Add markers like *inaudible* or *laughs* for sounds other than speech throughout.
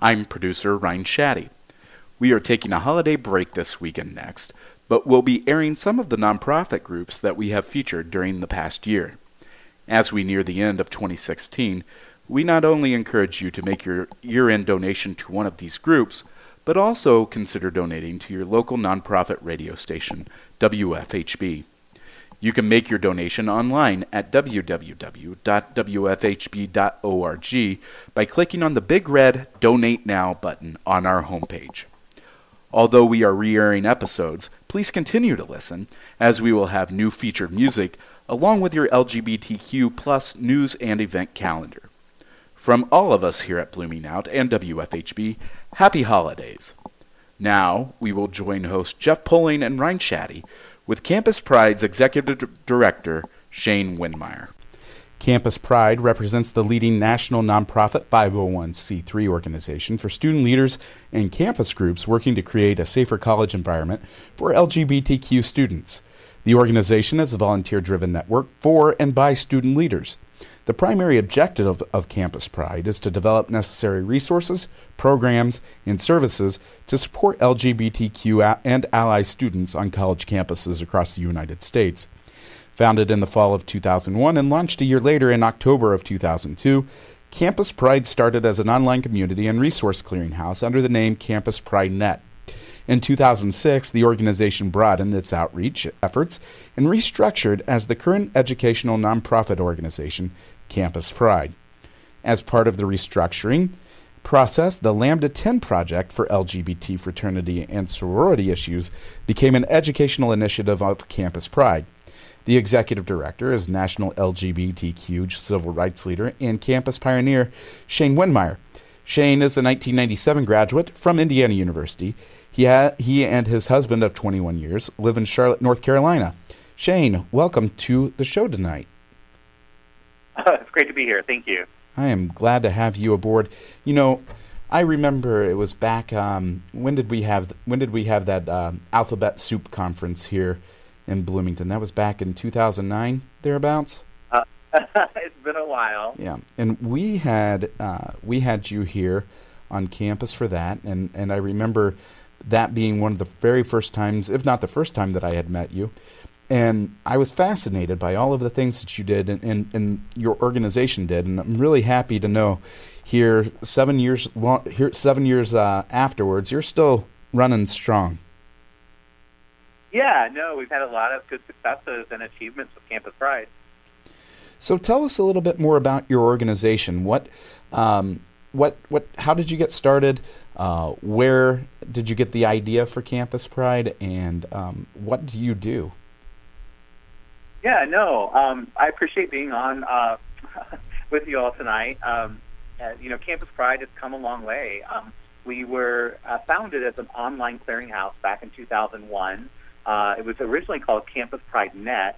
I'm producer Ryan Shaddy. We are taking a holiday break this weekend next, but we'll be airing some of the nonprofit groups that we have featured during the past year. As we near the end of 2016, we not only encourage you to make your year end donation to one of these groups, but also consider donating to your local nonprofit radio station, WFHB. You can make your donation online at www.wfhb.org by clicking on the big red Donate Now button on our homepage. Although we are re airing episodes, please continue to listen, as we will have new featured music along with your LGBTQ plus news and event calendar. From all of us here at Blooming Out and WFHB, happy holidays. Now, we will join host Jeff Poling and Ryan Shaddy with Campus Pride's Executive Director, Shane Windmeyer. Campus Pride represents the leading national nonprofit 501c3 organization for student leaders and campus groups working to create a safer college environment for LGBTQ students. The organization is a volunteer driven network for and by student leaders. The primary objective of, of, Campus Pride is to develop necessary resources, programs, and services to support LGBTQ and ally students on college campuses across the United States. Founded in the fall of 2001 and launched a year later in October of 2002, Campus Pride started as an online community and resource clearinghouse under the name Campus Pride Net. In 2006, the organization broadened its outreach efforts and restructured as the current educational nonprofit organization, Campus Pride. As part of the restructuring process, the Lambda 10 project for LGBT fraternity and sorority issues became an educational initiative of Campus Pride. The executive director is national LGBTQ civil rights leader and campus pioneer Shane Windmeyer. Shane is a 1997 graduate from Indiana University. He, ha- he and his husband of 21 years live in Charlotte, North Carolina. Shane, welcome to the show tonight. *laughs* it's great to be here. Thank you. I am glad to have you aboard. You know, I remember it was back. Um, when did we have? When did we have that uh, Alphabet Soup conference here in Bloomington? That was back in 2009, thereabouts. Uh, *laughs* it's been a while. Yeah, and we had uh, we had you here on campus for that, and and I remember that being one of the very first times, if not the first time, that I had met you and I was fascinated by all of the things that you did and, and, and, your organization did, and I'm really happy to know here seven years long, here seven years uh, afterwards, you're still running strong. Yeah, no, we've had a lot of good successes and achievements with Campus Pride. So tell us a little bit more about your organization. What, um, what, what? How did you get started? Uh, where did you get the idea for Campus Pride, and um, what do you do? Yeah, no, um, I appreciate being on uh, *laughs* with you all tonight. Um, uh, you know, Campus Pride has come a long way. Um, we were uh, founded as an online clearinghouse back in 2001. Uh, it was originally called Campus Pride Net,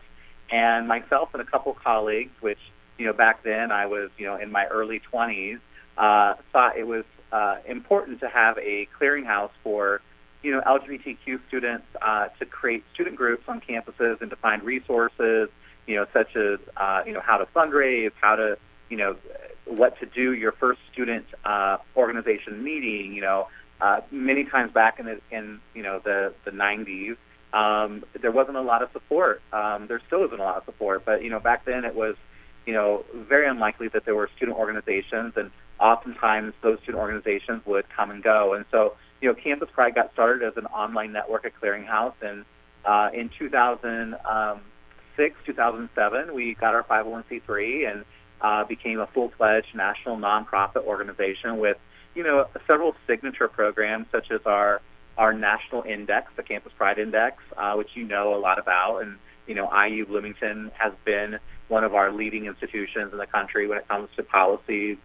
and myself and a couple colleagues, which you know back then I was you know in my early 20s, uh, thought it was uh, important to have a clearinghouse for you know, LGBTQ students uh, to create student groups on campuses and to find resources, you know, such as, uh, you know, how to fundraise, how to, you know, what to do your first student uh, organization meeting, you know, uh, many times back in the, in, you know, the, the 90s, um, there wasn't a lot of support. Um, there still isn't a lot of support, but, you know, back then it was, you know, very unlikely that there were student organizations and oftentimes those student organizations would come and go. And so, you know, Campus Pride got started as an online network at Clearinghouse, and uh, in 2006, 2007, we got our 501c3 and uh, became a full-fledged national nonprofit organization with, you know, several signature programs such as our our national index, the Campus Pride Index, uh, which you know a lot about, and you know, IU Bloomington has been one of our leading institutions in the country when it comes to policies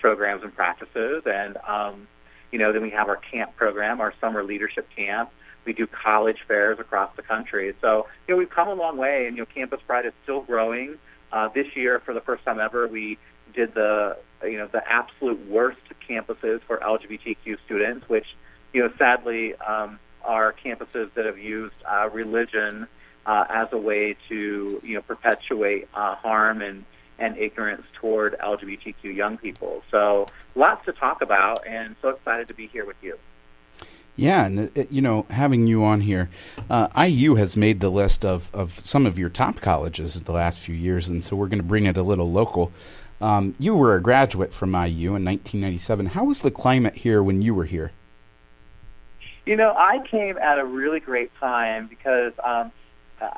programs and practices. And, um, you know, then we have our camp program, our summer leadership camp. We do college fairs across the country. So, you know, we've come a long way, and, you know, Campus Pride is still growing. Uh, this year, for the first time ever, we did the, you know, the absolute worst campuses for LGBTQ students, which, you know, sadly um, are campuses that have used uh, religion uh, as a way to, you know, perpetuate uh, harm and and ignorance toward LGBTQ young people. So lots to talk about, and so excited to be here with you. Yeah, and it, uh, you know, having you on here, uh, IU has made the list of, of some of your top colleges the last few years, and so we're going to bring it a little local. Um, you were a graduate from IU in 1997. How was the climate here when you were here? You know, I came at a really great time because um,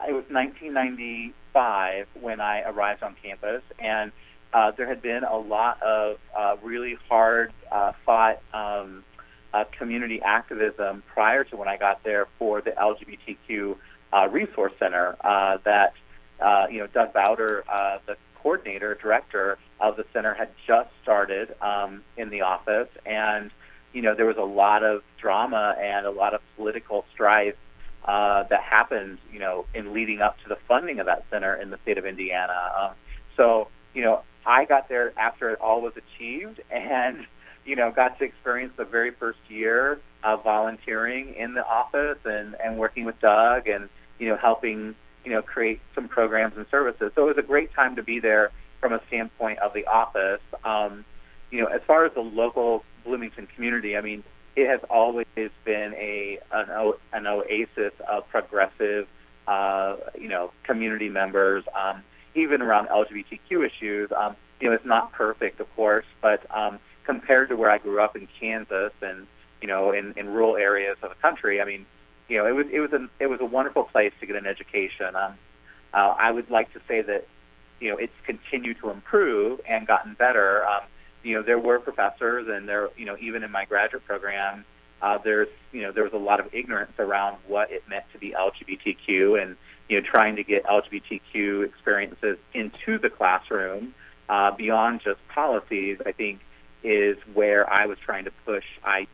it was 1990 five when I arrived on campus, and uh, there had been a lot of uh, really hard uh, fought um, uh, community activism prior to when I got there for the LGBTQ uh, Resource Center uh, that uh, you know Doug Bauder, uh, the coordinator director of the center, had just started um, in the office, and you know there was a lot of drama and a lot of political strife uh, that happened, you know, in leading up to the funding of that center in the state of Indiana. Um, so, you know, I got there after it all was achieved, and you know, got to experience the very first year of volunteering in the office and and working with Doug and you know helping you know create some programs and services. So it was a great time to be there from a standpoint of the office. Um, you know, as far as the local Bloomington community, I mean, it has always been a an, an oasis of progressive, uh, you know, community members, um, even around LGBTQ issues. Um, you know, it's not perfect, of course, but um, compared to where I grew up in Kansas and you know, in, in rural areas of the country, I mean, you know, it was it was a it was a wonderful place to get an education. Um, uh, I would like to say that, you know, it's continued to improve and gotten better. Um, you know, there were professors, and there, you know, even in my graduate program, uh, there's, you know, there was a lot of ignorance around what it meant to be LGBTQ, and you know, trying to get LGBTQ experiences into the classroom uh, beyond just policies. I think is where I was trying to push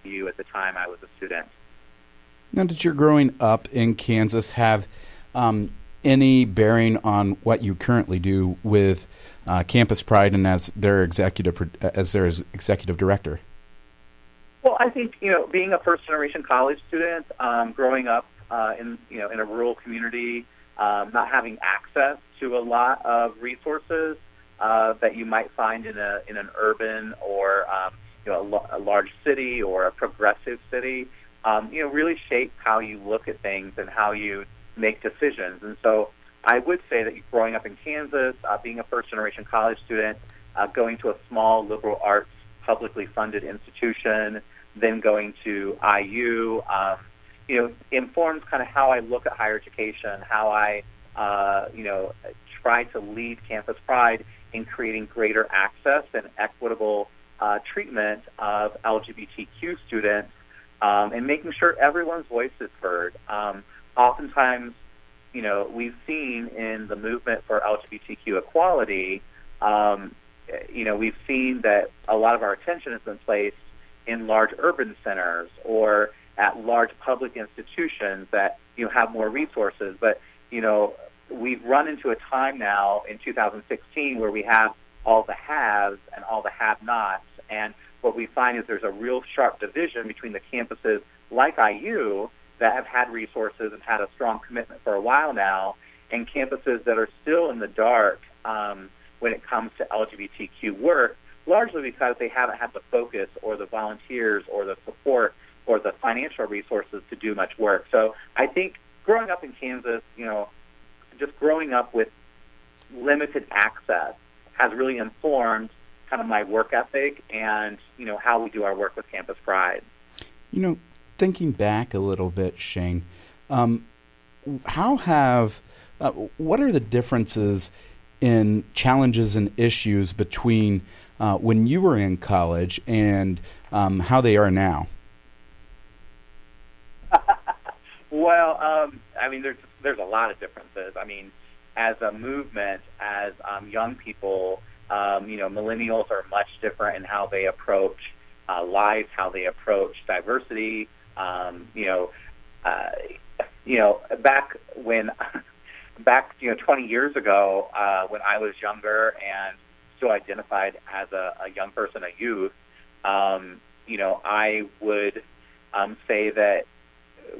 IU at the time I was a student. Now, did your growing up in Kansas have um, any bearing on what you currently do with uh, Campus Pride and as their executive as their executive director? Well, I think you know, being a first generation college student, um, growing up uh, in you know in a rural community, um, not having access to a lot of resources uh, that you might find in a in an urban or um, you know a, a large city or a progressive city, um, you know, really shape how you look at things and how you make decisions. And so I would say that growing up in Kansas, uh, being a first generation college student, uh, going to a small liberal arts publicly funded institution, then going to IU, um, you know, informs kind of how I look at higher education, how I, uh, you know, try to lead Campus Pride in creating greater access and equitable uh, treatment of LGBTQ students um, and making sure everyone's voice is heard. Um, oftentimes, you know, we've seen in the movement for LGBTQ equality, um, you know, we've seen that a lot of our attention has been placed in large urban centers or at large public institutions that you know have more resources. But you know, we've run into a time now in 2016 where we have all the haves and all the have-nots, and what we find is there's a real sharp division between the campuses like IU that have had resources and had a strong commitment for a while now, and campuses that are still in the dark um, when it comes to LGBTQ work, largely because they haven't had the focus or the volunteers or the support or the financial resources to do much work. So I think growing up in Kansas, you know, just growing up with limited access has really informed kind of my work ethic and you know how we do our work with Campus Pride. You know, thinking back a little bit, Shane, um, how have uh, what are the differences in challenges and issues between uh, when you were in college and um, how they are now? *laughs* well, um, I mean, there's there's a lot of differences. I mean, as a movement, as um, young people, Um, you know, millennials are much different in how they approach uh, life, how they approach diversity. Um, you know, uh, you know, back when, *laughs* back you know, 20 years ago, uh, when I was younger and still identified as a, a young person, a youth, um, you know, I would um, say that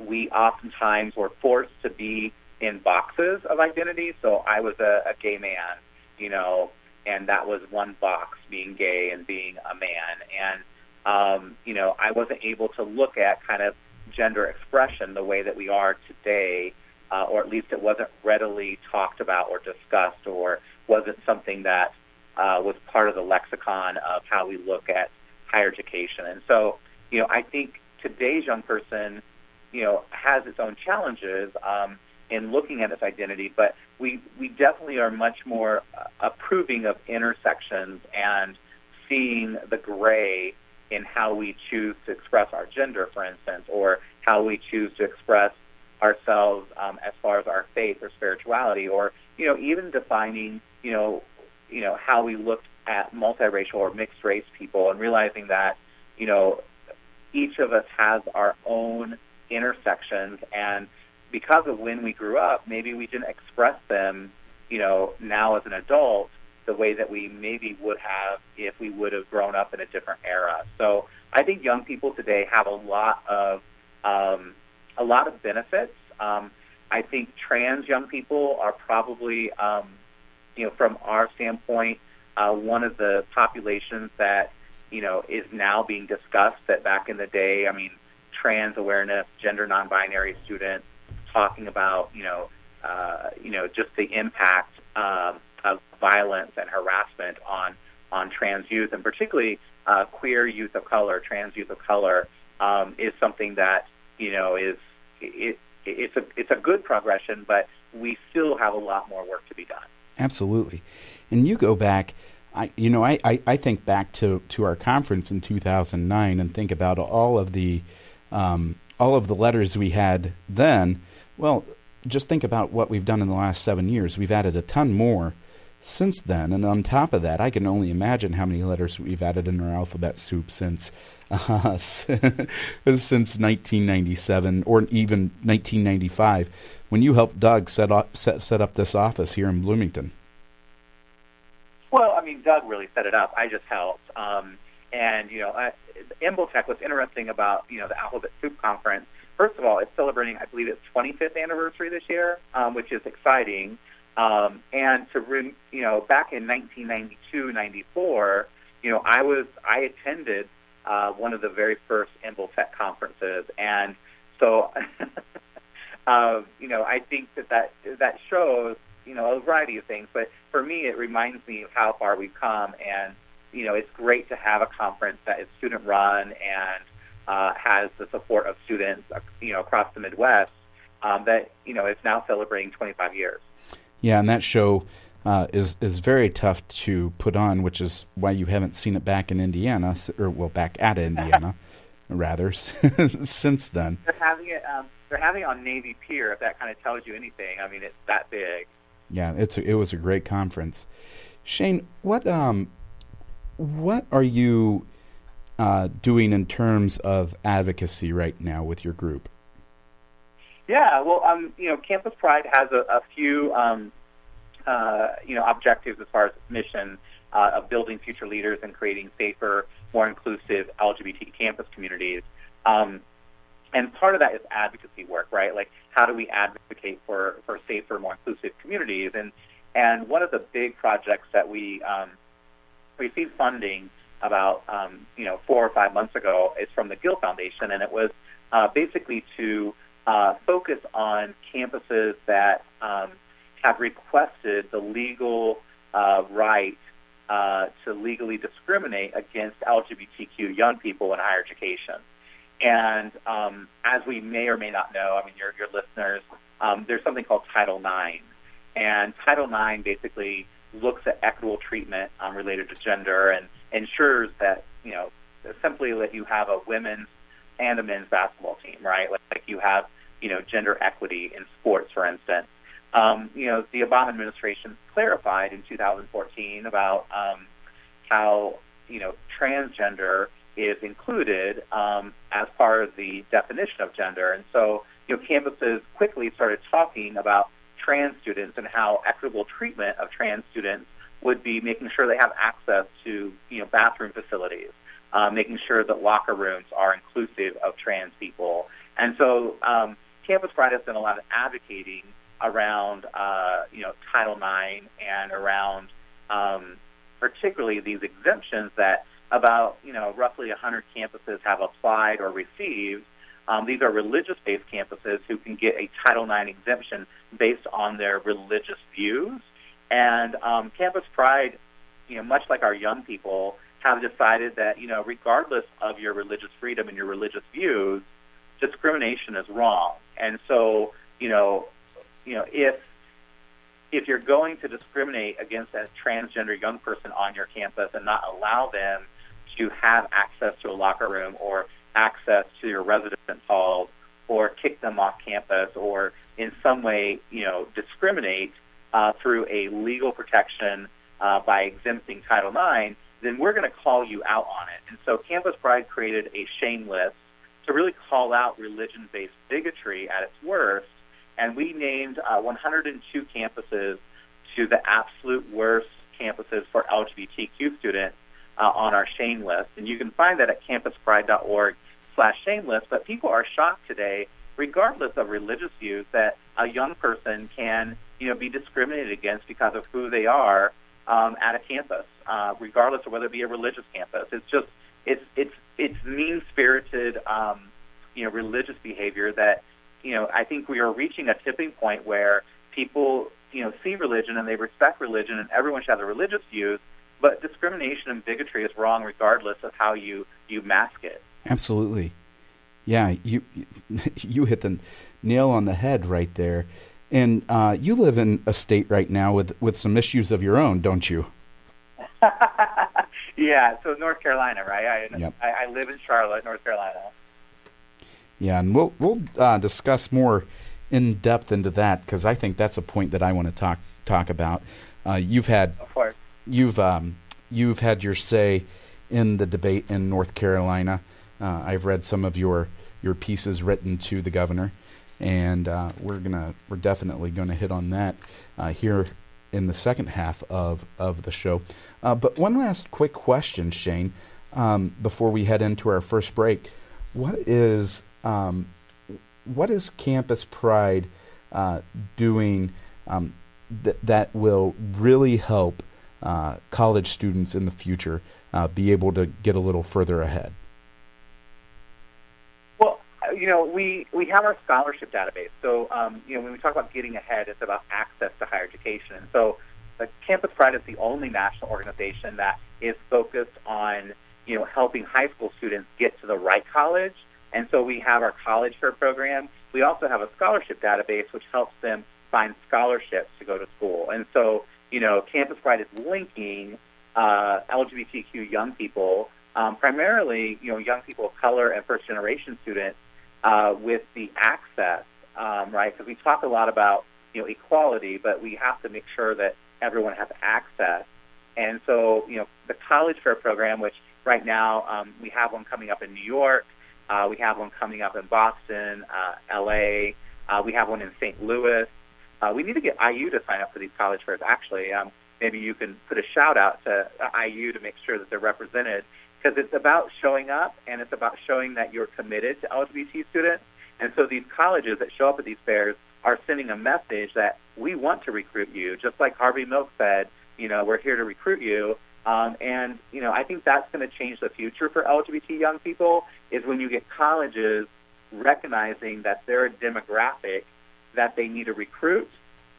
we oftentimes were forced to be in boxes of identity. So I was a, a gay man, you know, and that was one box, being gay and being a man. And, um, you know, I wasn't able to look at kind of gender expression the way that we are today, uh, or at least it wasn't readily talked about or discussed, or wasn't something that uh, was part of the lexicon of how we look at higher education. And so, you know, I think today's young person, you know, has its own challenges um, in looking at its identity, but we, we definitely are much more uh, approving of intersections and seeing the gray in how we choose to express our gender, for instance, or how we choose to express ourselves um, as far as our faith or spirituality, or you know, even defining, you know, you know how we look at multiracial or mixed race people, and realizing that, you know, each of us has our own intersections, and because of when we grew up, maybe we didn't express them, you know, now as an adult the way that we maybe would have if we would have grown up in a different era. So I think young people today have a lot of um, a lot of benefits. Um, I think trans young people are probably, um, you know, from our standpoint, uh, one of the populations that you know is now being discussed. That back in the day, I mean, trans awareness, gender non-binary students talking about, you know, uh, you know, just the impact um, of violence and harassment on on trans youth, and particularly uh, queer youth of color, trans youth of color, um, is something that you know is it, it's a it's a good progression, but we still have a lot more work to be done. Absolutely, and you go back. I, you know, I, I, I think back to, to our conference in 2009 and think about all of the um, all of the letters we had then. Well, just think about what we've done in the last seven years. We've added a ton more since then. And on top of that, I can only imagine how many letters we've added in our alphabet soup since uh, *laughs* since 1997 or even 1995 when you helped Doug set up set, set up this office here in Bloomington. Well, I mean, Doug really set it up. I just helped. Um, and you know, I, MBLGTACC. What's interesting about you know the Alphabet Soup Conference? First of all, it's celebrating, I believe, its 25th anniversary this year, um, which is exciting. Um, and to re- you know, back in 1992, 94, you know, I was I attended uh, one of the very first Tech conferences, and so, *laughs* uh, you know, I think that that that shows you know a variety of things. But for me, it reminds me of how far we've come, and you know, it's great to have a conference that is student run and uh, has the support of students, uh, you know, across the Midwest. Um, that you know is now celebrating 25 years. Yeah, and that show uh, is is very tough to put on, which is why you haven't seen it back in Indiana, or well, back at *laughs* Indiana, rather, *laughs* since then. They're having it. Um, they're having it on Navy Pier. If that kind of tells you anything, I mean, it's that big. Yeah, it's a, it was a great conference. Shane, what um, what are you uh, doing in terms of advocacy right now with your group? Yeah, well, um, you know, Campus Pride has a, a few, um, uh, you know, objectives as far as its mission uh, of building future leaders and creating safer, more inclusive LGBT campus communities. Um, and part of that is advocacy work, right? Like, how do we advocate for, for safer, more inclusive communities? And and one of the big projects that we um, received funding about um, you know four or five months ago is from the Gill Foundation, and it was uh, basically to uh, focus on campuses that um, have requested the legal uh, right uh, to legally discriminate against LGBTQ young people in higher education. And um, as we may or may not know, I mean, your, your listeners, um, there's something called Title IX. And Title IX basically looks at equitable treatment um, related to gender and ensures that, you know, simply that you have a women's and a men's basketball team, right? Like, like you have you know, gender equity in sports, for instance. um, you know, the Obama administration clarified in 2014 about um, how, you know, transgender is included um, as part of the definition of gender. And so, you know, campuses quickly started talking about trans students and how equitable treatment of trans students would be making sure they have access to, you know, bathroom facilities, uh, making sure that locker rooms are inclusive of trans people. And so um, Campus Pride has done a lot of advocating around, uh, you know, Title IX and around um, particularly these exemptions that about, you know, roughly 100 campuses have applied or received. Um, these are religious-based campuses who can get a Title IX exemption based on their religious views. And um, Campus Pride, you know, much like our young people, have decided that, you know, regardless of your religious freedom and your religious views, discrimination is wrong. And so, you know, you know, if if you're going to discriminate against a transgender young person on your campus and not allow them to have access to a locker room or access to your residence halls or kick them off campus or in some way, you know, discriminate uh, through a legal protection uh, by exempting Title IX, then we're going to call you out on it. And so Campus Pride created a shame list to really call out religion-based bigotry at its worst and we named uh, 102 campuses to the absolute worst campuses for LGBTQ students uh, on our shame list. And you can find that at campuspride.org slash shame list. But people are shocked today, regardless of religious views, that a young person can you know, be discriminated against because of who they are um, at a campus, uh, regardless of whether it be a religious campus. It's just it's it's it's mean spirited um, you know religious behavior that you know, I think we are reaching a tipping point where people, you know, see religion and they respect religion, and everyone should have their religious views. But discrimination and bigotry is wrong, regardless of how you you mask it. Absolutely, yeah. You *laughs* you hit the nail on the head right there. And uh, you live in a state right now with with some issues of your own, don't you? *laughs* yeah. So North Carolina, right? I, yep. I I live in Charlotte, North Carolina. Yeah, and we'll we'll uh, discuss more in depth into that because I think that's a point that I want to talk talk about. Uh, you've had you've um, you've had your say in the debate in North Carolina. Uh, I've read some of your your pieces written to the governor, and uh, we're gonna we're definitely going to hit on that uh, here in the second half of of the show. Uh, but one last quick question, Shane, um, before we head into our first break. What is um, what is Campus Pride uh, doing um, th- that will really help uh, college students in the future uh, be able to get a little further ahead? You know, we, we have our scholarship database. So, um, you know, when we talk about getting ahead, it's about access to higher education. And so, the Campus Pride is the only national organization that is focused on, you know, helping high school students get to the right college and so we have our college fair program. We also have a scholarship database which helps them find scholarships to go to school. And so, you know, Campus Pride is linking uh, LGBTQ young people, um, primarily, you know, young people of color and first generation students, uh, with the access, um, right? Because we talk a lot about, you know, equality, but we have to make sure that everyone has access. And so, you know, the college fair program, which right now um, we have one coming up in New York, uh, we have one coming up in Boston, uh, LA. Uh, we have one in St. Louis. Uh, we need to get IU to sign up for these college fairs. Actually, um, maybe you can put a shout out to IU to make sure that they're represented because it's about showing up and it's about showing that you're committed to LGBT students. And so these colleges that show up at these fairs are sending a message that we want to recruit you, just like Harvey Milk said. You know, we're here to recruit you. Um, and you know, I think that's going to change the future for LGBT young people. Is when you get colleges recognizing that they're a demographic that they need to recruit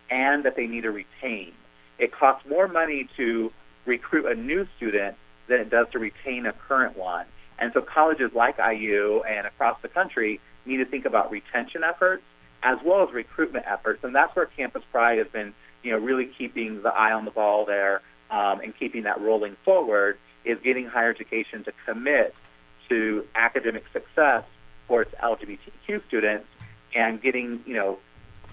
and that they need to retain. It costs more money to recruit a new student than it does to retain a current one. And so colleges like IU and across the country need to think about retention efforts as well as recruitment efforts. And that's where Campus Pride has been, you know, really keeping the eye on the ball there um, and keeping that rolling forward is getting higher education to commit to academic success for its LGBTQ students and getting, you know,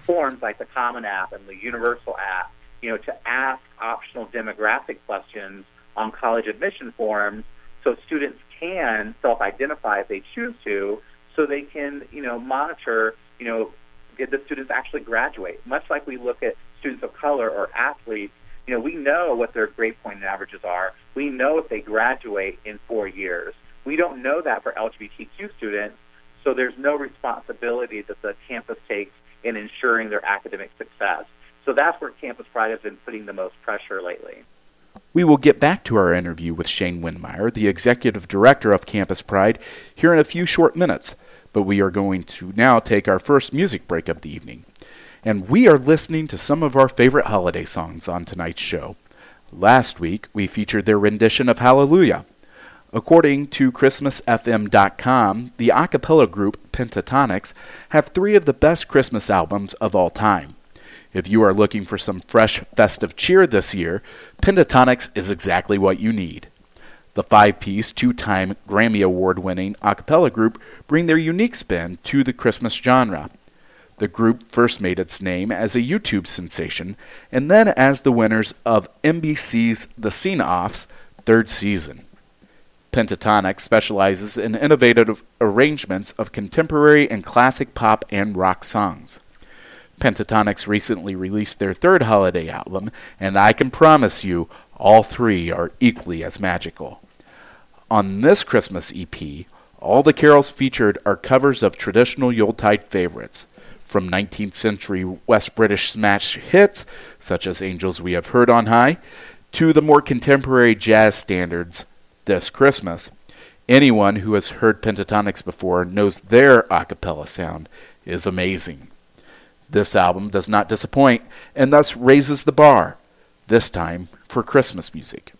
forms like the Common App and the Universal App, you know, to ask optional demographic questions on college admission forms so students can self-identify if they choose to, so they can, you know, monitor, you know, did the students actually graduate? Much like we look at students of color or athletes, you know, we know what their grade point averages are. We know if they graduate in four years. We don't know that for LGBTQ students, so there's no responsibility that the campus takes in ensuring their academic success. So that's where Campus Pride has been putting the most pressure lately. We will get back to our interview with Shane Windmeyer, the executive director of Campus Pride, here in a few short minutes. But we are going to now take our first music break of the evening. And we are listening to some of our favorite holiday songs on tonight's show. Last week, we featured their rendition of Hallelujah. According to ChristmasFM.com, the a cappella group Pentatonix have three of the best Christmas albums of all time. If you are looking for some fresh festive cheer this year, Pentatonix is exactly what you need. The five piece, two time Grammy Award winning a cappella group bring their unique spin to the Christmas genre. The group first made its name as a YouTube sensation and then as the winners of NBC's The Sing-Off's third season. Pentatonix specializes in innovative arrangements of contemporary and classic pop and rock songs. Pentatonix recently released their third holiday album, and I can promise you all three are equally as magical. On this Christmas EP, all the carols featured are covers of traditional Yuletide favorites, from 19th century West British smash hits, such as Angels We Have Heard on High, to the more contemporary jazz standards, This Christmas. Anyone who has heard Pentatonix before knows their a cappella sound is amazing. This album does not disappoint and thus raises the bar, this time for Christmas music.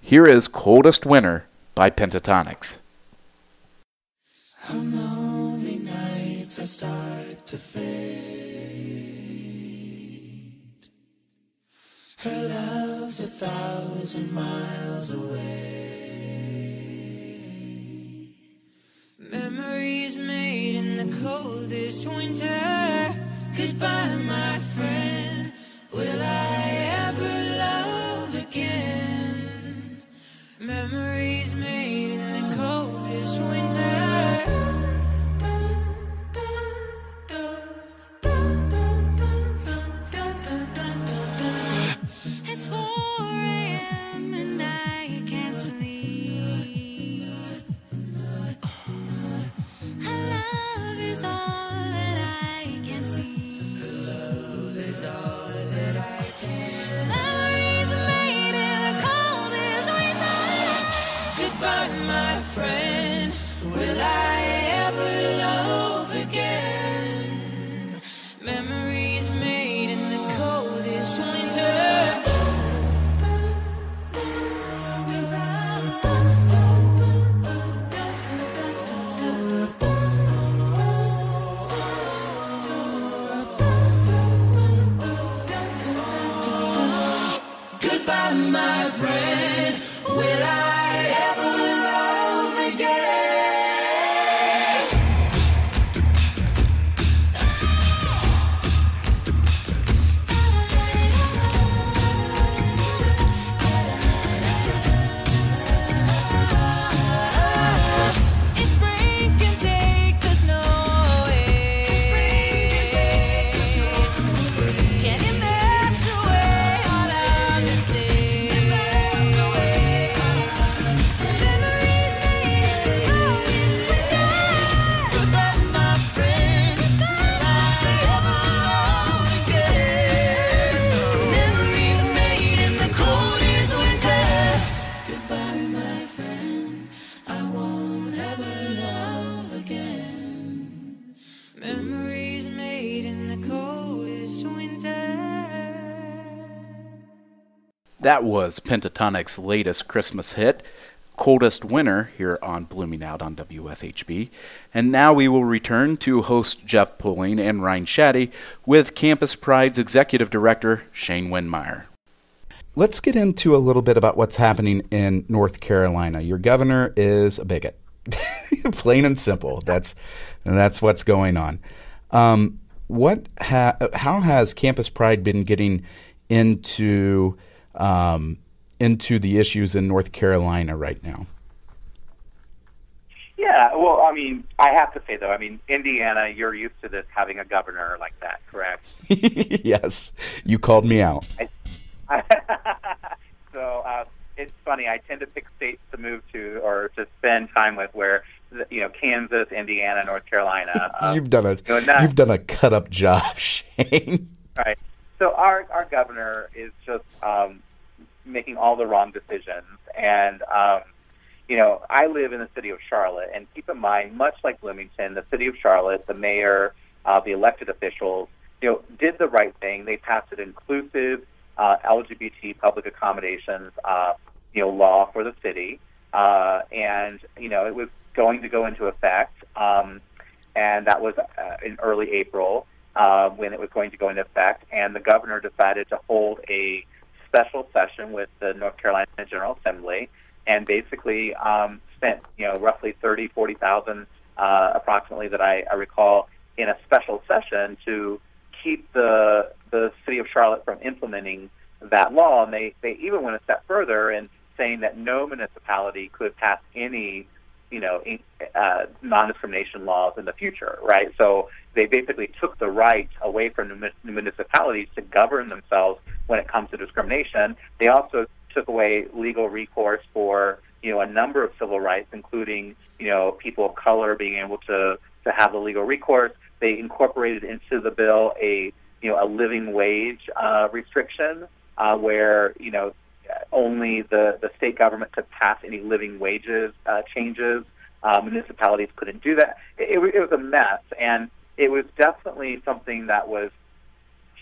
Here is Coldest Winter by Pentatonix. How lonely nights I start to fade. Her love's a thousand miles away. Memories made in the coldest winter. Goodbye, my friend. Will I ever love again? Memories made in the coldest winter. That was Pentatonix's latest Christmas hit, Coldest Winter, here on Blooming Out on WFHB. And now we will return to host Jeff Poling and Ryan Shaddy with Campus Pride's executive director, Shane Windmeyer. Let's get into a little bit about what's happening in North Carolina. Your governor is a bigot. *laughs* Plain and simple. That's that's what's going on. Um, what ha- how has Campus Pride been getting into um, into the issues in North Carolina right now? Yeah, well, I mean, I have to say though, I mean, Indiana, you're used to this having a governor like that, correct? *laughs* yes, you called me out. *laughs* so uh, it's funny. I tend to pick states to move to or to spend time with, where you know Kansas, Indiana, North Carolina. Um, *laughs* you've done a you know, not- you've done a cut up job, Shane. Right. So our our governor is just um, making all the wrong decisions, and um, you know I live in the city of Charlotte, and keep in mind, much like Bloomington, the city of Charlotte, the mayor, uh, the elected officials, you know, did the right thing. They passed an inclusive uh, LGBT public accommodations, uh, you know, law for the city, uh, and you know it was going to go into effect, um, and that was uh, in early April uh, when it was going to go into effect, and the governor decided to hold a special session with the North Carolina General Assembly, and basically um, spent you know roughly thirty, forty thousand, uh, approximately that I, I recall, in a special session to keep the the city of Charlotte from implementing that law, and they they even went a step further in saying that no municipality could pass any you know, uh, non-discrimination laws in the future, right? So they basically took the right away from municipalities to govern themselves when it comes to discrimination. They also took away legal recourse for, you know, a number of civil rights, including, you know, people of color being able to, to have the legal recourse. They incorporated into the bill a, you know, a living wage uh, restriction uh, where, you know, only the, the state government could pass any living wages uh, changes. Uh, municipalities couldn't do that. It, it, it was a mess, and it was definitely something that was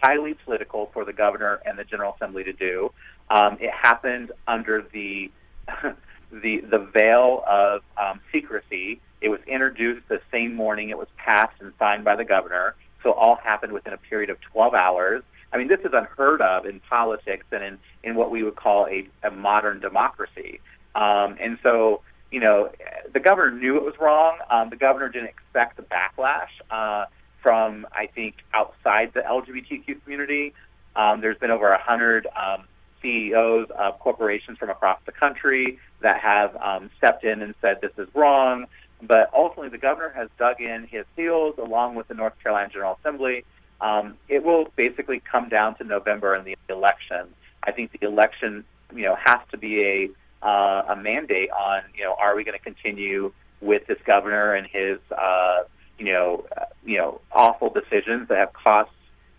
highly political for the governor and the General Assembly to do. Um, it happened under the *laughs* the the veil of um, secrecy. It was introduced the same morning it was passed and signed by the governor. So all happened within a period of 12 hours. I mean, this is unheard of in politics and in, in what we would call a, a modern democracy. Um, and so, you know, the governor knew it was wrong. Um, the governor didn't expect the backlash uh, from, I think, outside the LGBTQ community. Um, there's been over a hundred um, CEOs of corporations from across the country that have um, stepped in and said this is wrong. But ultimately, the governor has dug in his heels along with the North Carolina General Assembly. Um, it will basically come down to November and the election. I think the election, you know, has to be a uh, a mandate on, you know, are we going to continue with this governor and his, uh, you know, uh, you know, awful decisions that have cost,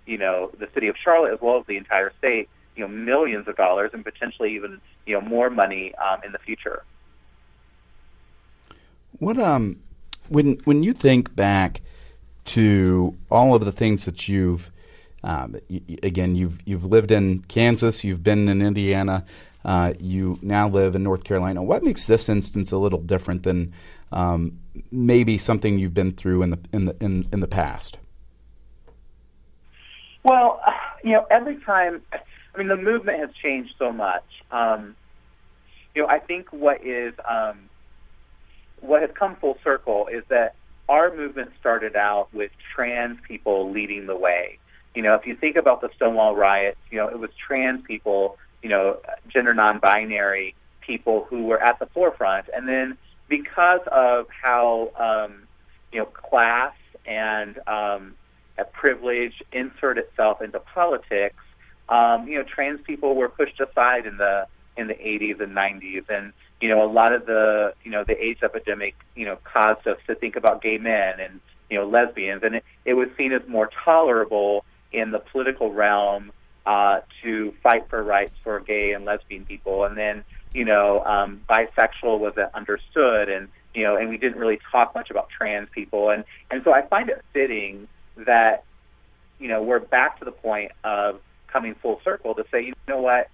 you know, the city of Charlotte as well as the entire state, you know, millions of dollars and potentially even, you know, more money um, in the future. What um, when when you think back to all of the things that you've um, y- again you've you've lived in Kansas, you've been in Indiana, uh, you now live in North Carolina. What makes this instance a little different than um, maybe something you've been through in the in the in, in the past? Well, *sighs* you know, every time, I mean, the movement has changed so much. Um, you know, I think what is um, what has come full circle is that our movement started out with trans people leading the way. You know, if you think about the Stonewall riots, you know, it was trans people, you know, gender non-binary people who were at the forefront, and then because of how um, you know class and um, privilege insert itself into politics, um, you know, trans people were pushed aside in the in the 80s and 90s, and you know, a lot of the you know the AIDS epidemic, you know, caused us to think about gay men and you know lesbians, and it, it was seen as more tolerable in the political realm uh, to fight for rights for gay and lesbian people, and then you know, um, bisexual was understood, and you know, and we didn't really talk much about trans people, and and so I find it fitting that you know we're back to the point of coming full circle to say, you know what,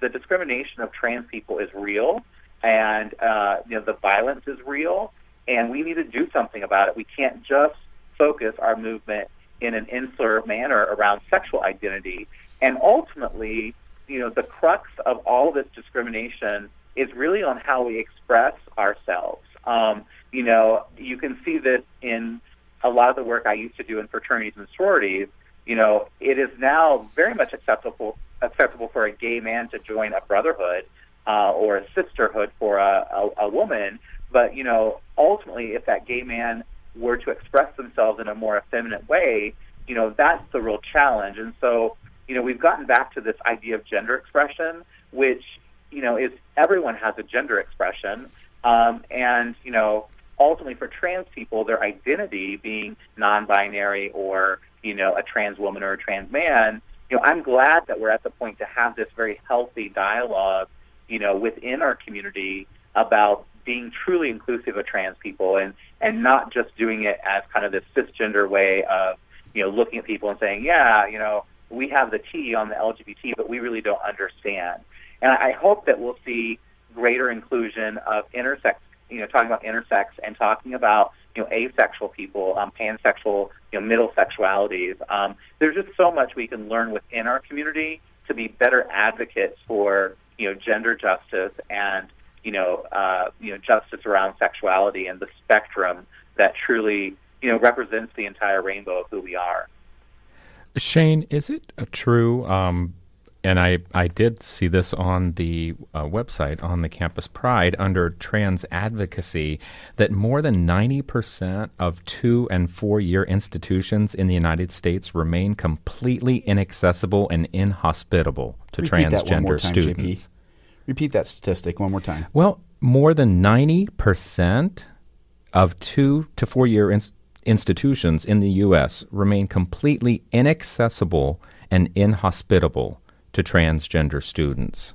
the discrimination of trans people is real, and uh, you know the violence is real, and we need to do something about it. We can't just focus our movement in an insular manner around sexual identity, and ultimately, you know, the crux of all this discrimination is really on how we express ourselves. Um, you know, you can see this in a lot of the work I used to do in fraternities and sororities, you know, it is now very much acceptable acceptable for a gay man to join a brotherhood uh, or a sisterhood for a, a, a woman. But you know, ultimately, if that gay man were to express themselves in a more effeminate way, you know, that's the real challenge. And so, you know, we've gotten back to this idea of gender expression, which you know is everyone has a gender expression, um, and you know, ultimately for trans people, their identity being non-binary or you know a trans woman or a trans man, you know, I'm glad that we're at the point to have this very healthy dialogue, you know, within our community about being truly inclusive of trans people and and not just doing it as kind of this cisgender way of you know looking at people and saying, yeah, you know, we have the T on the LGBT, but we really don't understand. And I hope that we'll see greater inclusion of intersex, you know, talking about intersex and talking about you know asexual people, um, pansexual, you know, middle sexualities. Um, there's just so much we can learn within our community to be better advocates for you know gender justice and you know uh, you know justice around sexuality and the spectrum that truly you know represents the entire rainbow of who we are. Shane, is it uh, true? Um, and I, I did see this on the uh, website on the Campus Pride under trans advocacy that more than 90% of two and four year institutions in the United States remain completely inaccessible and inhospitable to Repeat that one more transgender time, students. JP. Repeat that statistic one more time. Well, more than 90% of two to four year ins- institutions in the U.S. remain completely inaccessible and inhospitable to transgender students.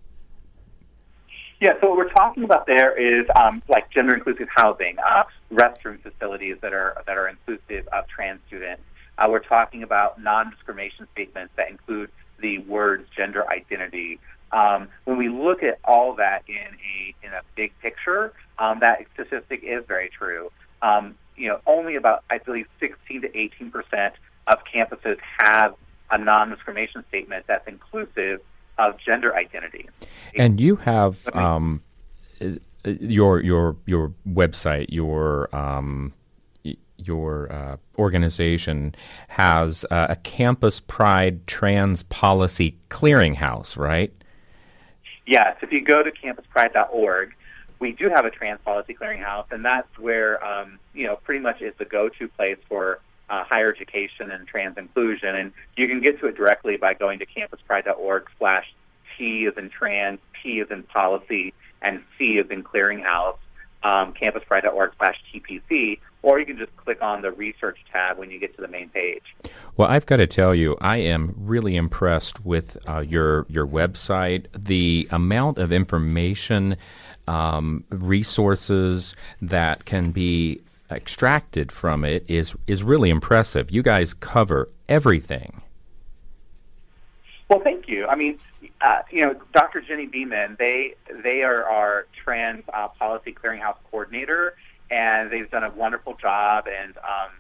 Yeah, so what we're talking about there is um, like gender inclusive housing, uh, restroom facilities that are that are inclusive of trans students. Uh, we're talking about non-discrimination statements that include the words gender identity. Um, when we look at all that in a in a big picture, um, that statistic is very true. Um, you know, only about I believe 16 to 18 percent of campuses have a non-discrimination statement that's inclusive of gender identity. And you have um, uh, your your your website, your um, your uh, organization has uh, a Campus Pride Trans Policy Clearinghouse, right? Yes, if you go to campuspride.org, we do have a trans policy clearinghouse, and that's where um, you know pretty much is the go-to place for uh, higher education and trans inclusion. And you can get to it directly by going to campuspride.org slash T is in trans, P is in policy, and C is in clearinghouse. Um, campuspride.org slash TPC, or you can just click on the research tab when you get to the main page. Well, I've got to tell you, I am really impressed with uh, your your website. The amount of information, um, resources that can be extracted from it is is really impressive. You guys cover everything. Well, thank you. I mean, uh, you know, Dr. Genny Beemyn, they they are our trans uh, policy clearinghouse coordinator, and they've done a wonderful job. And um,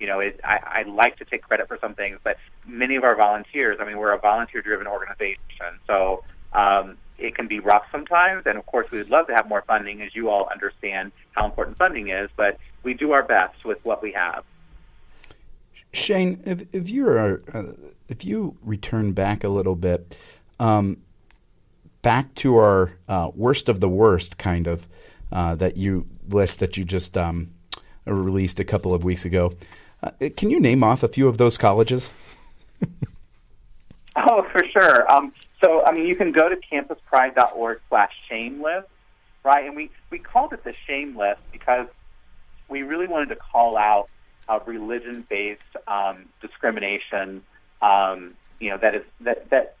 you know, it, I, I like to take credit for some things, but many of our volunteers. I mean, we're a volunteer-driven organization, so um, it can be rough sometimes. And of course, we would love to have more funding, as you all understand how important funding is. But we do our best with what we have. Shane, if if you're uh, if you return back a little bit, um, back to our uh, worst of the worst kind of uh, that you list that you just um, released a couple of weeks ago. Uh, can you name off a few of those colleges? *laughs* Oh, for sure. Um, so, I mean, you can go to campuspride.org slash shame list, right? And we, we called it the shame list because we really wanted to call out uh, religion-based um, discrimination, um, you know, that is that that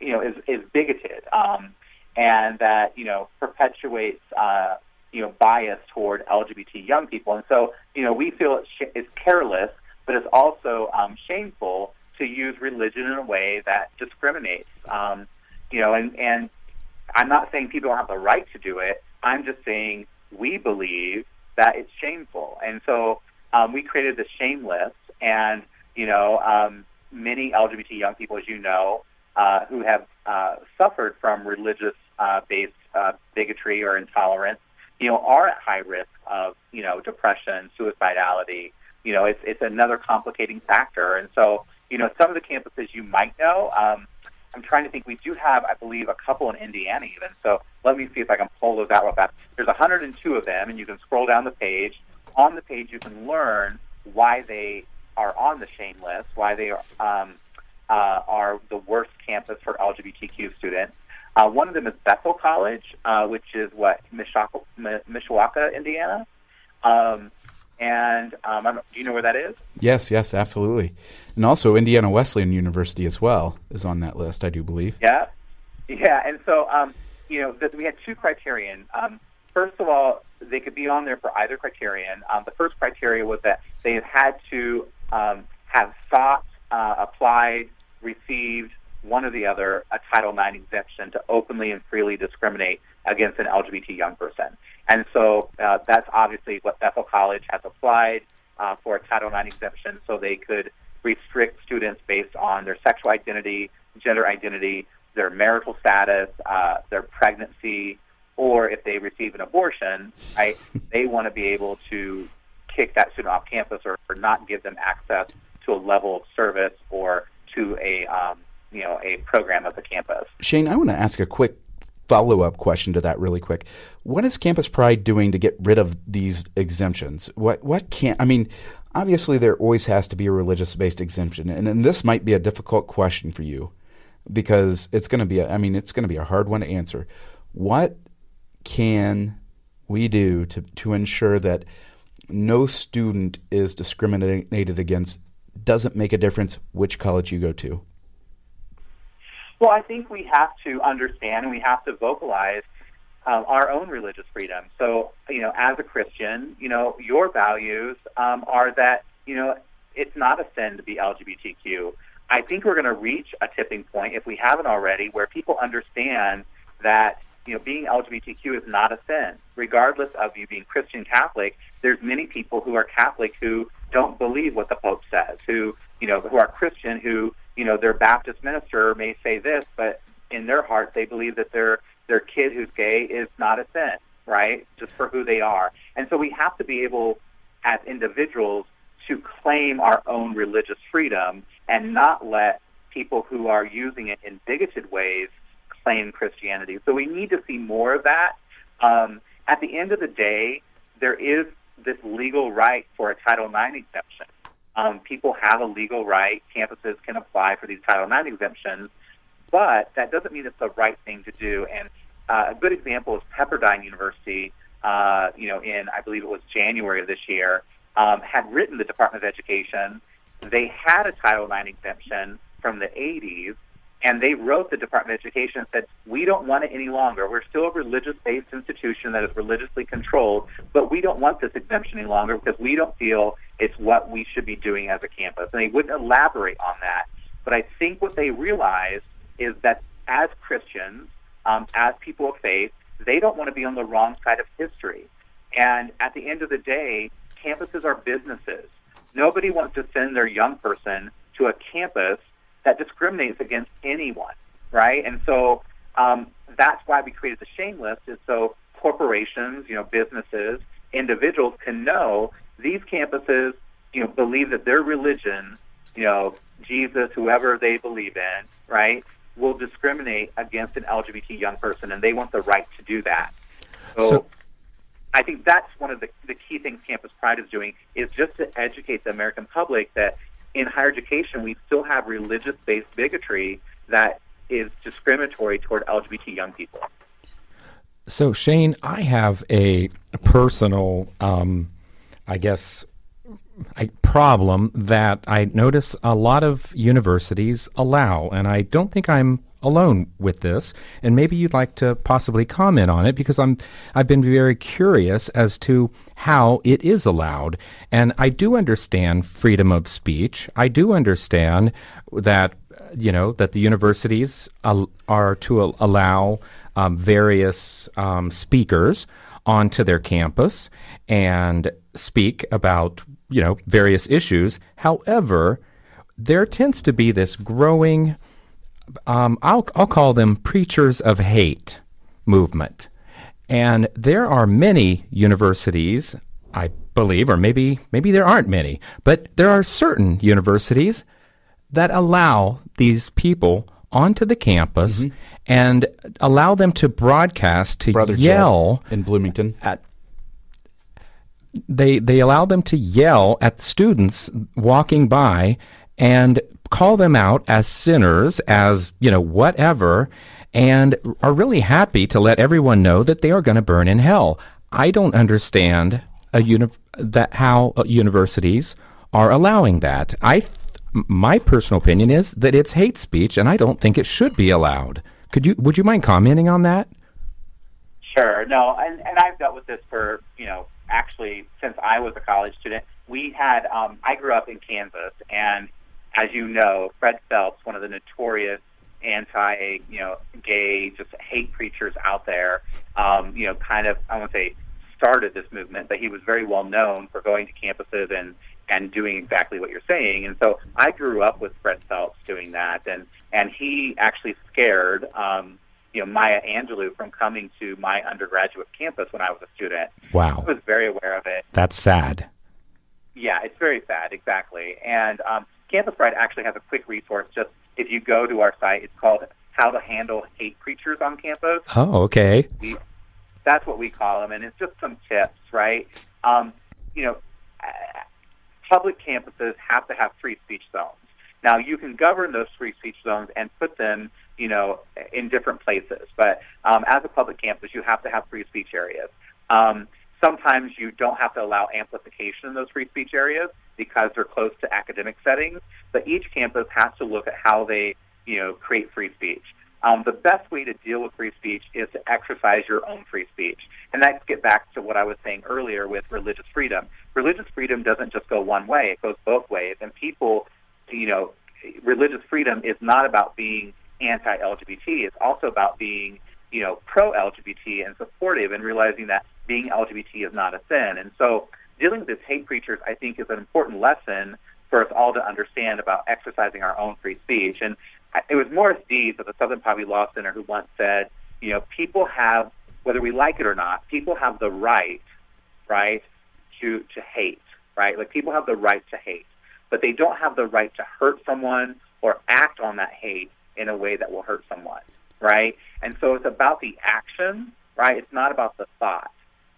you know is is bigoted um, and that you know perpetuates uh, you know bias toward LGBT young people. And so, you know, we feel it's, sh- it's careless, but it's also um, shameful to use religion in a way that discriminates. Um, you know, and and I'm not saying people don't have the right to do it. I'm just saying we believe that it's shameful, and so um, we created the shame list. And you know, um, many LGBT young people, as you know, uh, who have uh, suffered from religious-based uh, bigotry or intolerance, you know, are at high risk of you know depression, suicidality, you know, it's it's another complicating factor. And so, you know, some of the campuses you might know. Um, I'm trying to think. We do have, I believe, a couple in Indiana even. So let me see if I can pull those out real fast. There's 102 of them, and you can scroll down the page. On the page, you can learn why they are on the shame list, why they are um, uh, are the worst campus for LGBTQ students. Uh, one of them is Bethel College, uh, which is what Mishawaka, Mishawaka Indiana. Um, and um, I don't, do you know where that is? Yes, yes, absolutely. And also Indiana Wesleyan University as well is on that list, I do believe. Yeah, yeah. And so, um, you know, th- we had two criterion. Um, first of all, they could be on there for either criterion. Um, the first criteria was that they had to um, have sought, uh, applied, received one or the other a Title IX exemption to openly and freely discriminate against an LGBT young person. And so uh, that's obviously what Bethel College has applied uh, for a Title IX exemption so they could restrict students based on their sexual identity, gender identity, their marital status, uh, their pregnancy, or if they receive an abortion, right, *laughs* they want to be able to kick that student off campus or, or not give them access to a level of service or to a um, you know a program at the campus. Shane, I want to ask a quick follow up question to that really quick. What is Campus Pride doing to get rid of these exemptions? What what can't I mean obviously there always has to be a religious based exemption and, and this might be a difficult question for you because it's going to be a, I mean it's going to be a hard one to answer. What can we do to to ensure that no student is discriminated against doesn't make a difference which college you go to? Well, I think we have to understand and we have to vocalize um, our own religious freedom. So, you know, as a Christian, you know, your values um, are that, you know, it's not a sin to be LGBTQ. I think we're going to reach a tipping point, if we haven't already, where people understand that, you know, being LGBTQ is not a sin. Regardless of you being Christian Catholic, there's many people who are Catholic who don't believe what the Pope says, who, you know, who are Christian who, you know, their Baptist minister may say this, but in their heart they believe that their their kid who's gay is not a sin, right? Just for who they are. And so we have to be able as individuals to claim our own religious freedom and not let people who are using it in bigoted ways claim Christianity. So we need to see more of that. Um, at the end of the day, there is this legal right for a Title IX exemption. Um, people have a legal right. Campuses can apply for these Title IX exemptions, but that doesn't mean it's the right thing to do. And uh, a good example is Pepperdine University. Uh, you know, in I believe it was January of this year, um, had written the Department of Education. They had a Title IX exemption from the 80s, and they wrote the Department of Education and said, "We don't want it any longer. We're still a religious-based institution that is religiously controlled, but we don't want this exemption any longer because we don't feel it's what we should be doing as a campus." And they wouldn't elaborate on that. But I think what they realized is that as Christians, um, as people of faith, they don't want to be on the wrong side of history. And at the end of the day, campuses are businesses. Nobody wants to send their young person to a campus that discriminates against anyone, right? And so um, that's why we created the shame list, is so corporations, you know, businesses, individuals can know these campuses, you know, believe that their religion, you know, Jesus, whoever they believe in, right, will discriminate against an LGBT young person, and they want the right to do that. So, So- I think that's one of the, the key things Campus Pride is doing is just to educate the American public that in higher education we still have religious-based bigotry that is discriminatory toward LGBT young people. So, Shane, I have a personal, um, I guess, a problem that I notice a lot of universities allow, and I don't think I'm alone with this. And maybe you'd like to possibly comment on it because I'm I've been very curious as to how it is allowed. And I do understand freedom of speech. I do understand that you know that the universities al- are to al- allow um, various um, speakers onto their campus and speak about you know various issues. However, there tends to be this growing um, I'll, I'll call them preachers of hate movement. And there are many universities I believe, or maybe maybe there aren't many, but there are certain universities that allow these people onto the campus and allow them to broadcast to Brother yell in Bloomington. at they they allow them to yell at students walking by and call them out as sinners as you know whatever and are really happy to let everyone know that they are going to burn in hell i don't understand a uni- that how uh, universities are allowing that i my personal opinion is that it's hate speech and i don't think it should be allowed could you would you mind commenting on that Sure. No, and, and I've dealt with this for, you know, actually since I was a college student. We had, um, I grew up in Kansas, and as you know, Fred Phelps, one of the notorious anti, you know, gay, just hate preachers out there, um, you know, kind of, I won't say started this movement, but he was very well known for going to campuses and, and doing exactly what you're saying. And so I grew up with Fred Phelps doing that, and, and he actually scared, um, you know, Maya Angelou from coming to my undergraduate campus when I was a student. wow I was very aware of it. that's sad Yeah, it's very sad, exactly. And um, Campus Pride actually has a quick resource. Just if you go to our site, it's called "How to Handle Hate Preachers on Campus." oh okay We, that's what we call them, and it's just some tips, right? Um, you know, public campuses have to have free speech zones. Now, you can govern those free speech zones and put them, you know, in different places. But um, as a public campus, you have to have free speech areas. Um, sometimes you don't have to allow amplification in those free speech areas because they're close to academic settings. But each campus has to look at how they, you know, create free speech. Um, the best way to deal with free speech is to exercise your own free speech. And that get back to what I was saying earlier with religious freedom. Religious freedom doesn't just go one way, it goes both ways. And people, you know, religious freedom is not about being anti LGBT, it's also about being, you know, pro LGBT and supportive and realizing that being LGBT is not a sin. And so dealing with these hate preachers, I think, is an important lesson for us all to understand about exercising our own free speech. And it was Morris Dees of the Southern Poverty Law Center who once said, you know, people have, whether we like it or not, people have the right, right, to to hate, right? Like people have the right to hate, but they don't have the right to hurt someone or act on that hate in a way that will hurt someone, right? And so it's about the action, right? It's not about the thought,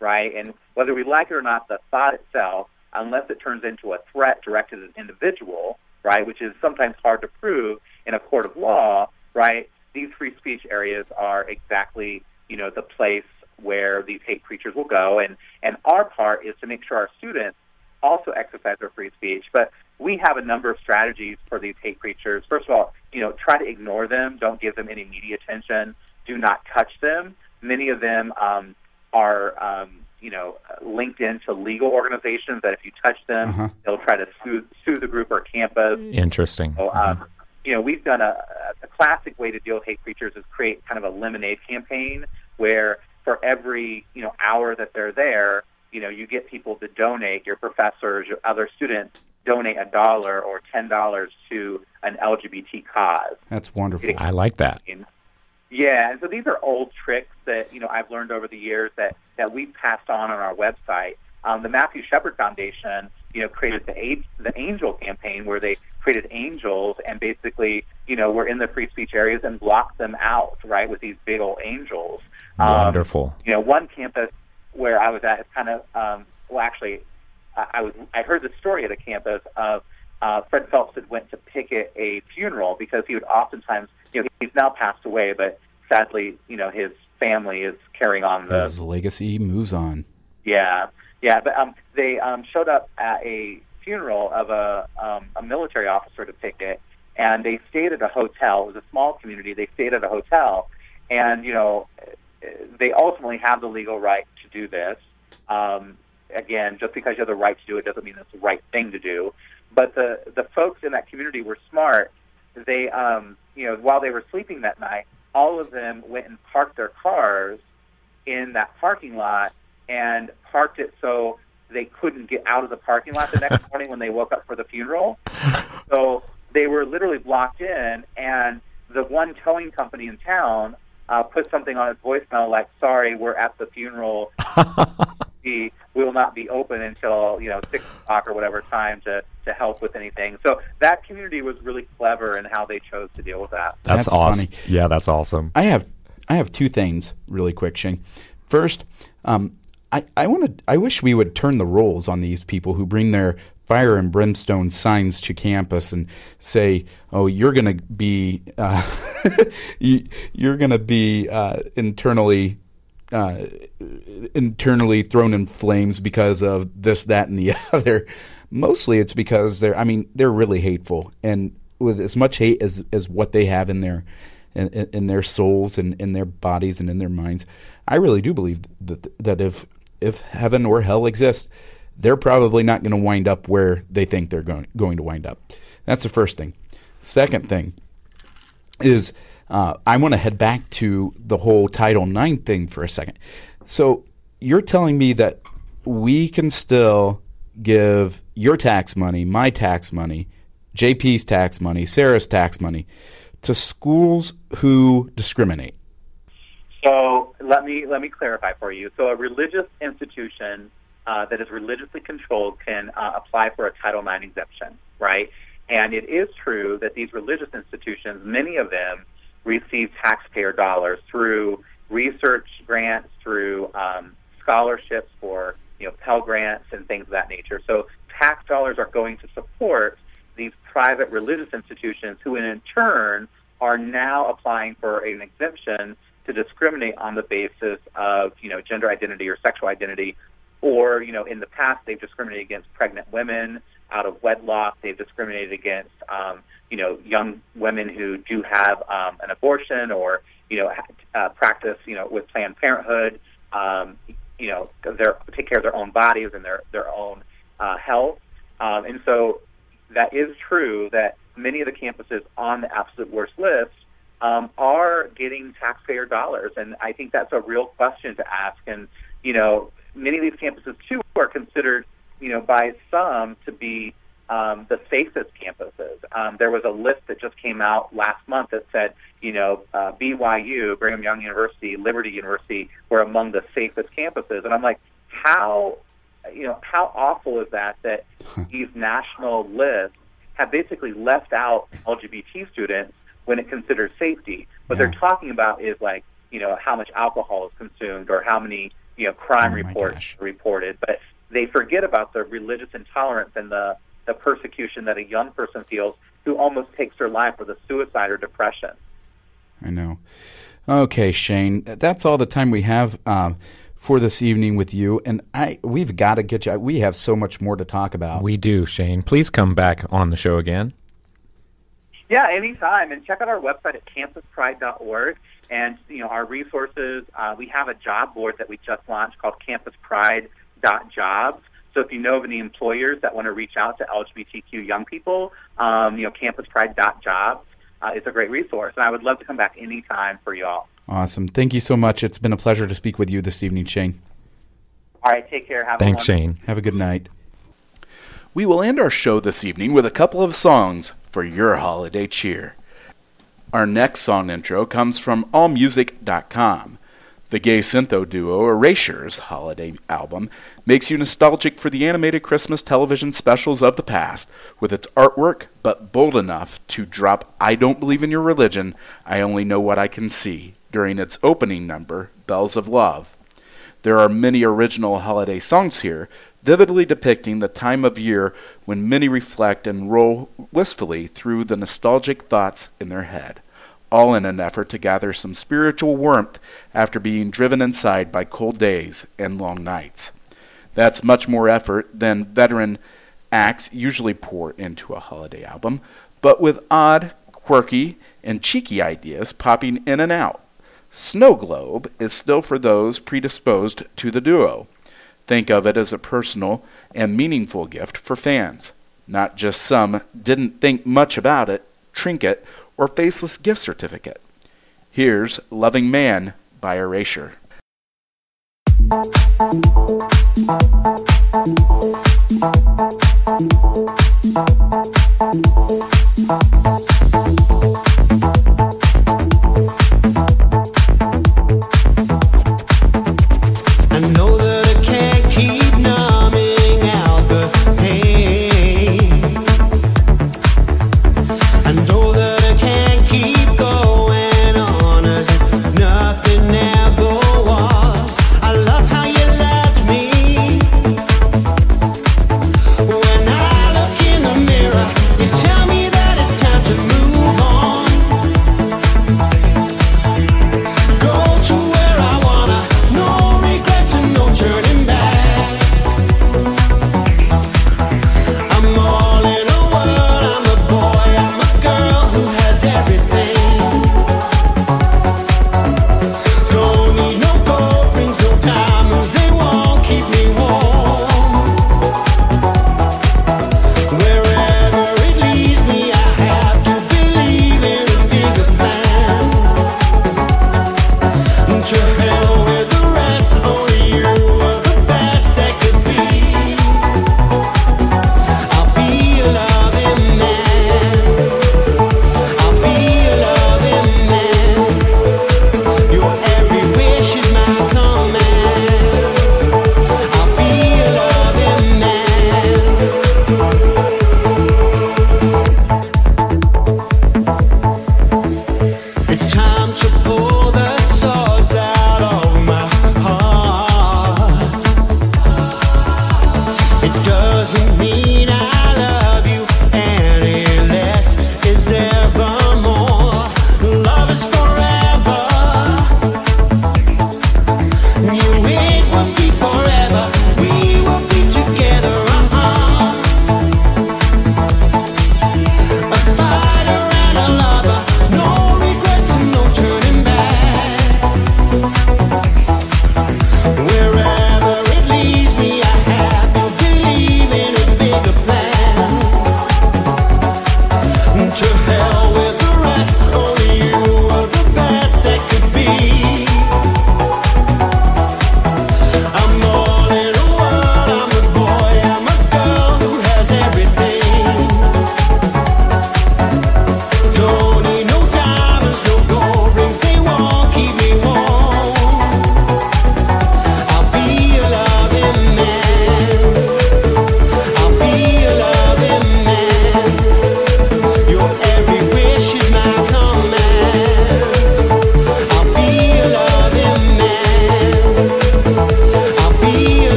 right? And whether we like it or not, the thought itself, unless it turns into a threat directed at an individual, right, which is sometimes hard to prove in a court of law, right? These free speech areas are exactly, you know, the place where these hate preachers will go, and and our part is to make sure our students also exercise their free speech. But we have a number of strategies for these hate preachers. First of all, you know, try to ignore them. Don't give them any media attention. Do not touch them. Many of them um, are, um, you know, linked into legal organizations that if you touch them, Uh-huh. they'll try to sue, sue the group or campus. Interesting. So, um, you know, we've done a, a classic way to deal with hate preachers is create kind of a lemonade campaign where for every, you know, hour that they're there, you know, you get people to donate, your professors, your other students, donate a dollar or ten dollars to an LGBT cause. That's wonderful. I like that. Yeah, and so these are old tricks that you know I've learned over the years that that we've passed on on our website. Um, the Matthew Shepard Foundation, you know, created the A- the Angel campaign where they created angels and basically, you know, were in the free speech areas and blocked them out, right, with these big old angels. Um, Wonderful. you know, one campus where I was at is kind of um, well, actually, I, I was I heard the story at a campus of uh, Fred Phelps had went to picket a funeral because he would oftentimes, you know, he's now passed away, but sadly, you know, his family is carrying on the His legacy moves on. yeah, yeah. But um, they um, showed up at a funeral of a um, a military officer to picket, and they stayed at a hotel. It was a small community. They stayed at a hotel, and you know, they ultimately have the legal right to do this. Um, again, just because you have the right to do it doesn't mean it's the right thing to do. But the the folks in that community were smart. They, um, you know, while they were sleeping that night, all of them went and parked their cars in that parking lot and parked it so they couldn't get out of the parking lot the next *laughs* morning when they woke up for the funeral. So they were literally blocked in, and the one towing company in town uh, put something on his voicemail like, "Sorry, we're at the funeral." we *laughs* we will not be open until you know six o'clock or whatever time to to help with anything. So that community was really clever in how they chose to deal with that. That's, That's awesome. funny. Yeah, that's awesome. I have I have two things really quick, Shane. First, um, I I want to I wish we would turn the roles on these people who bring their fire and brimstone signs to campus and say, "Oh, you're going to be uh, *laughs* you, you're going to be uh, internally." Uh, internally thrown in flames because of this, that, and the *laughs* other. Mostly, it's because they're. I mean, they're really hateful, and with as much hate as as what they have in their in in their souls and in their bodies and in their minds. I really do believe that that if if heaven or hell exists, they're probably not going to wind up where they think they're going going to wind up. That's the first thing. Second thing is uh, I want to head back to the whole Title IX thing for a second. So you're telling me that we can still give your tax money, my tax money, JP's tax money, Sarah's tax money to schools who discriminate. So let me let me clarify for you. So a religious institution uh, that is religiously controlled can uh, apply for a Title IX exemption, right? And it is true that these religious institutions, many of them, receive taxpayer dollars through research grants, through um, scholarships for you know Pell grants and things of that nature. So tax dollars are going to support these private religious institutions, who in turn are now applying for an exemption to discriminate on the basis of you know gender identity or sexual identity, or you know in the past they've discriminated against pregnant women out of wedlock. They've discriminated against um, you know young women who do have um, an abortion or you know uh, practice you know with Planned Parenthood. Um, you know, their take care of their own bodies and their their own uh, health. Um, and so that is true that many of the campuses on the absolute worst list um, are getting taxpayer dollars, and I think that's a real question to ask. And you know, many of these campuses too are considered, you know, by some to be um, the safest campuses. Um, there was a list that just came out last month that said, you know, uh, BYU, Brigham Young University, Liberty University were among the safest campuses, and I'm like, how, you know, how awful is that that *laughs* these national lists have basically left out LGBT students when it considers safety. What they're talking about is like, you know, how much alcohol is consumed or how many, you know, crime Oh reports gosh. reported. But they forget about the religious intolerance and the, the persecution that a young person feels who almost takes their life with a suicide or depression. I know. Okay, Shane, that's all the time we have um, for this evening with you, and I we've got to get you. We have so much more to talk about. We do, Shane. Please come back on the show again. Yeah, anytime. And check out our website at campuspride.org and, you know, our resources. Uh, we have a job board that we just launched called campuspride.jobs. So if you know of any employers that want to reach out to LGBTQ young people, um, you know, campuspride.jobs uh, is a great resource. And I would love to come back anytime for y'all. awesome. Thank you so much. It's been a pleasure to speak with you this evening, Shane. All right, take care. Have Thanks, a wonderful Shane. Have a good night. We will end our show this evening with a couple of songs for your holiday cheer. Our next song intro comes from AllMusic.com. The gay syntho duo Erasure's holiday album makes you nostalgic for the animated Christmas television specials of the past, with its artwork, but bold enough to drop I Don't Believe in Your Religion, I Only Know What I Can See during its opening number, Bells of Love. There are many original holiday songs here, vividly depicting the time of year when many reflect and roll wistfully through the nostalgic thoughts in their head, all in an effort to gather some spiritual warmth after being driven inside by cold days and long nights. That's much more effort than veteran acts usually pour into a holiday album, but with odd, quirky, and cheeky ideas popping in and out. Snow Globe is still for those predisposed to the duo. Think of it as a personal and meaningful gift for fans, not just some didn't think much about it, trinket, or faceless gift certificate. Here's Loving Man by Erasure.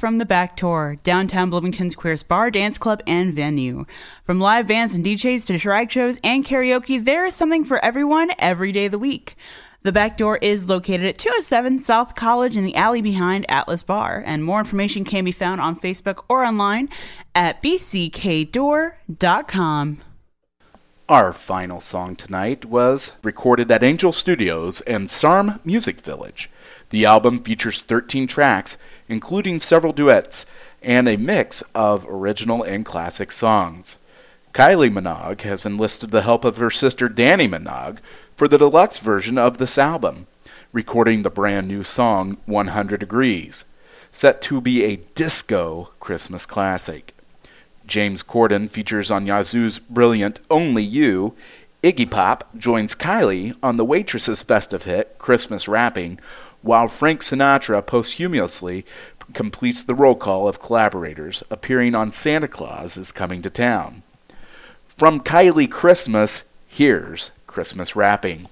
From the Back Door, downtown Bloomington's queerest bar, dance club, and venue. From live bands and DJs to drag shows and karaoke, there is something for everyone every day of the week. The Back Door is located at 207 South College in the alley behind Atlas Bar, and more information can be found on Facebook or online at bckdoor.com. Our final song tonight was recorded at Angel Studios and Sarm Music Village. The album features 13 tracks, including several duets and a mix of original and classic songs. Kylie Minogue has enlisted the help of her sister Dannii Minogue for the deluxe version of this album, recording the brand new song 100 Degrees, set to be a disco Christmas classic. James Corden features on Yazoo's brilliant Only You. Iggy Pop joins Kylie on the Waitresses festive hit, Christmas Wrapping, while Frank Sinatra posthumously completes the roll call of collaborators appearing on Santa Claus is Coming to Town. From Kylie Christmas, here's Christmas Wrapping.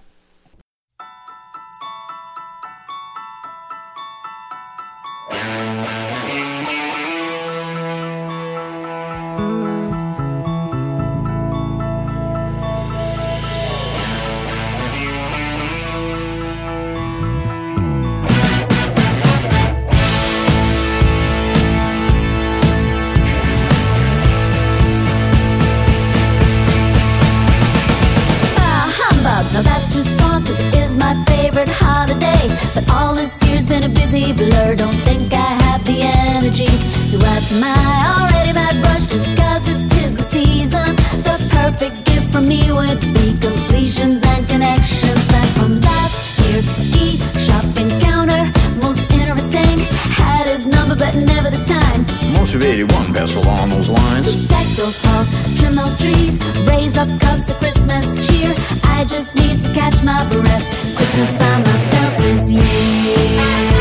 Of 81 best along those lines. So deck those halls, trim those trees, raise up cups of Christmas cheer. I just need to catch my breath. Christmas by myself this year.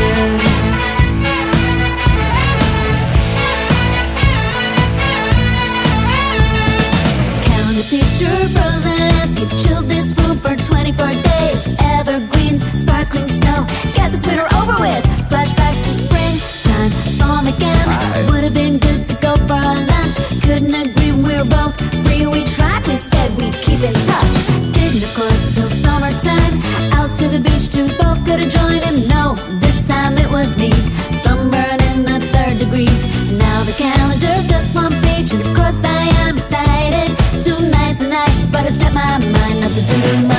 Picture, frozen landscape, chilled in touch. Didn't, of course, till summertime. Out to the beach, twos both could have joined him. No, this time it was me. Sunburn in the third degree. Now the calendar's just one page, and of course I am excited. Tonight's the night, but I set my mind not to do much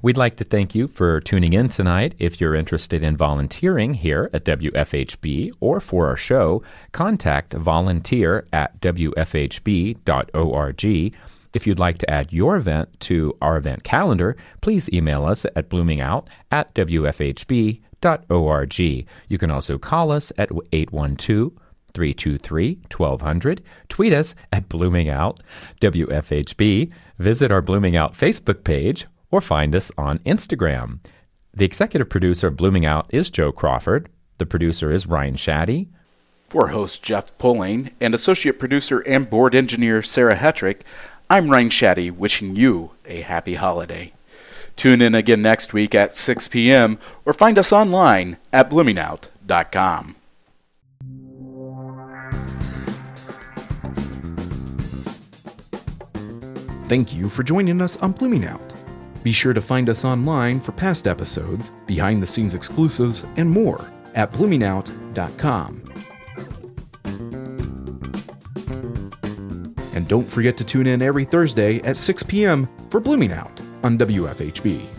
We'd like to thank you for tuning in tonight. If you're interested in volunteering here at WFHB or for our show, contact volunteer at WFHB.org. If you'd like to add your event to our event calendar, please email us at bloomingout at WFHB.org. You can also call us at 812 323 1200. Tweet us at bloomingout WFHB. Visit our Blooming Out Facebook page or find us on Instagram. The executive producer of Blooming Out is Joe Crawford. The producer is Ryan Shaddy. For host Jeff Poling and associate producer and board engineer Sarah Hetrick, I'm Ryan Shaddy wishing you a happy holiday. Tune in again next week at 6 p.m. or find us online at bloomingout.com. Thank you for joining us on Blooming Out. Be sure to find us online for past episodes, behind the scenes exclusives, and more at bloomingout.com. And don't forget to tune in every Thursday at 6 p.m. for Blooming Out on WFHB.